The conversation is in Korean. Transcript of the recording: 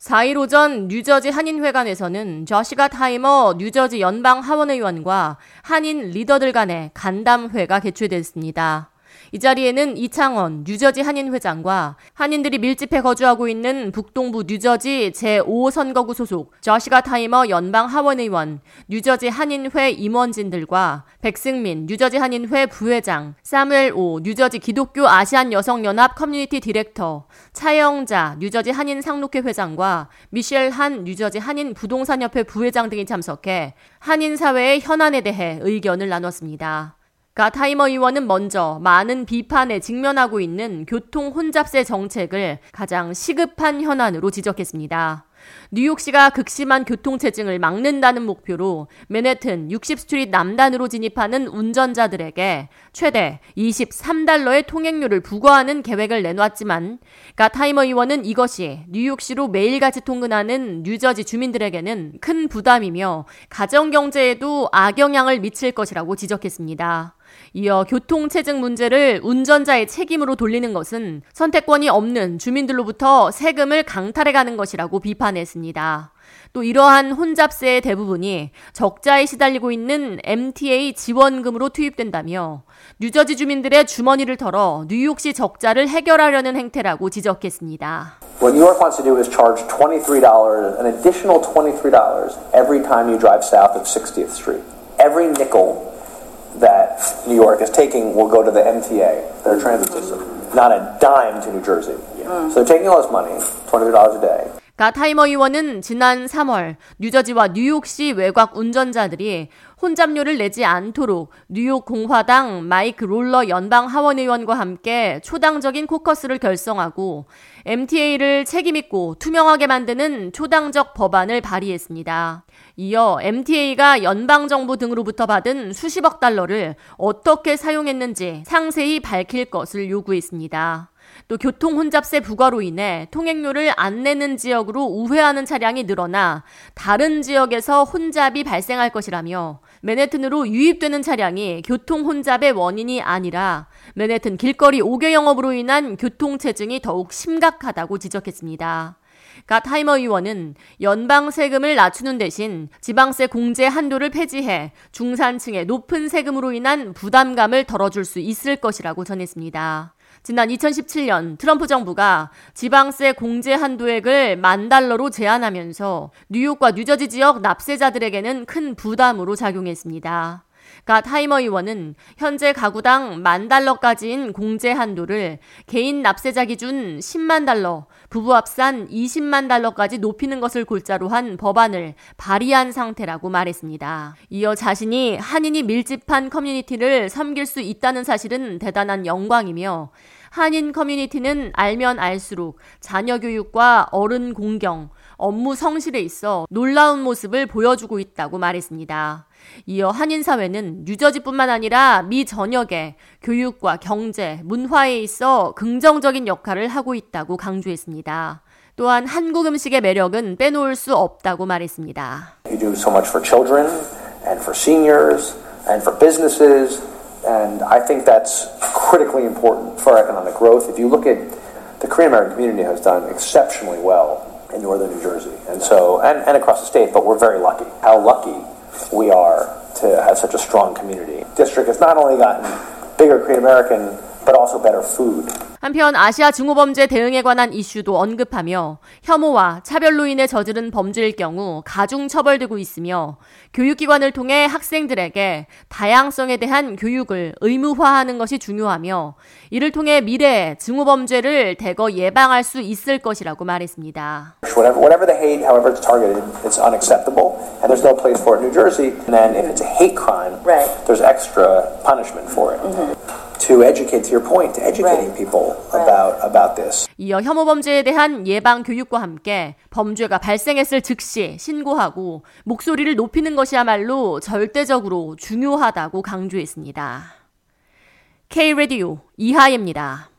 4일 오전 뉴저지 한인회관에서는 조시 갓하이머 뉴저지 연방 하원의원과 한인 리더들 간의 간담회가 개최됐습니다. 이 자리에는 이창원 뉴저지 한인 회장과 한인들이 밀집해 거주하고 있는 북동부 뉴저지 제5선거구 소속 조시 갓하이머 연방 하원의원, 뉴저지 한인회 임원진들과 백승민 뉴저지 한인회 부회장, 사무엘 오 뉴저지 기독교 아시안 여성 연합 커뮤니티 디렉터, 차영자 뉴저지 한인 상록회 회장과 미셸 한 뉴저지 한인 부동산협회 부회장 등이 참석해 한인 사회의 현안에 대해 의견을 나눴습니다. 가타이머 의원은 먼저 많은 비판에 직면하고 있는 교통 혼잡세 정책을 가장 시급한 현안으로 지적했습니다. 뉴욕시가 극심한 교통체증을 막는다는 목표로 맨해튼 60스트리트 남단으로 진입하는 운전자들에게 최대 23달러의 통행료를 부과하는 계획을 내놨지만 가타이머 의원은 이것이 뉴욕시로 매일같이 통근하는 뉴저지 주민들에게는 큰 부담이며 가정경제에도 악영향을 미칠 것이라고 지적했습니다. 이어 교통체증 문제를 운전자의 책임으로 돌리는 것은 선택권이 없는 주민들로부터 세금을 강탈해가는 것이라고 비판했습니다. 또 이러한 혼잡세의 대부분이 적자에 시달리고 있는 MTA 지원금으로 투입된다며 뉴저지 주민들의 주머니를 털어 뉴욕시 적자를 해결하려는 행태라고 지적했습니다. What New York wants to do is charge $23, an additional $23 every time you drive south of 60th Street. Every nickel that New York is taking will go to the MTA, their transit system, mm-hmm. not a dime to New Jersey. Mm. So they're taking all this money, $23 a day. 가 타이머 의원은 지난 3월 뉴저지와 뉴욕시 외곽 운전자들이 혼잡료를 내지 않도록 뉴욕 공화당 마이크 롤러 연방 하원 의원과 함께 초당적인 코커스를 결성하고 MTA를 책임있고 투명하게 만드는 초당적 법안을 발의했습니다. 이어 MTA가 연방정부 등으로부터 받은 수십억 달러를 어떻게 사용했는지 상세히 밝힐 것을 요구했습니다. 또 교통 혼잡세 부과로 인해 통행료를 안 내는 지역으로 우회하는 차량이 늘어나 다른 지역에서 혼잡이 발생할 것이라며 맨해튼으로 유입되는 차량이 교통 혼잡의 원인이 아니라 맨해튼 길거리 5개 영업으로 인한 교통 체증이 더욱 심각하다고 지적했습니다. 가 타이머 의원은 연방 세금을 낮추는 대신 지방세 공제 한도를 폐지해 중산층의 높은 세금으로 인한 부담감을 덜어줄 수 있을 것이라고 전했습니다. 지난 2017년 트럼프 정부가 지방세 공제 한도액을 만 달러로 제한하면서 뉴욕과 뉴저지 지역 납세자들에게는 큰 부담으로 작용했습니다. 가 타이머 의원은 현재 가구당 만 달러까지인 공제 한도를 개인 납세자 기준 10만 달러, 부부 합산 20만 달러까지 높이는 것을 골자로 한 법안을 발의한 상태라고 말했습니다. 이어 자신이 한인이 밀집한 커뮤니티를 섬길 수 있다는 사실은 대단한 영광이며 한인 커뮤니티는 알면 알수록 자녀 교육과 어른 공경, 업무 성실에 있어 놀라운 모습을 보여주고 있다고 말했습니다. 이어 한인사회는 뉴저지뿐만 아니라 미 전역에 교육과 경제, 문화에 있어 긍정적인 역할을 하고 있다고 강조했습니다. 또한 한국 음식의 매력은 빼놓을 수 없다고 말했습니다. You do so much for children and for seniors and for businesses, and I think that's critically important for economic growth. If you look at the Korean American community has done exceptionally well in northern New Jersey, and so and, and across the state, but we're very lucky. How lucky we are to have such a strong community. District has not only gotten bigger Korean American, but also better food. 한편 아시아 증오범죄 대응에 관한 이슈도 언급하며 혐오와 차별로 인해 저지른 범죄일 경우 가중 처벌되고 있으며 교육기관을 통해 학생들에게 다양성에 대한 교육을 의무화하는 것이 중요하며 이를 통해 미래에 증오범죄를 대거 예방할 수 있을 것이라고 말했습니다. Whatever, whatever the hate, however it's targeted, it's unacceptable, and there's no place for it in New Jersey. And then if it's a hate crime, Right. there's extra punishment for it. To educate, to your point, to educating Right. people Right. about about this. 이어 혐오 범죄에 대한 예방 교육과 함께 범죄가 발생했을 즉시 신고하고 목소리를 높이는 것이야말로 절대적으로 중요하다고 강조했습니다. K 라디오 이하예입니다.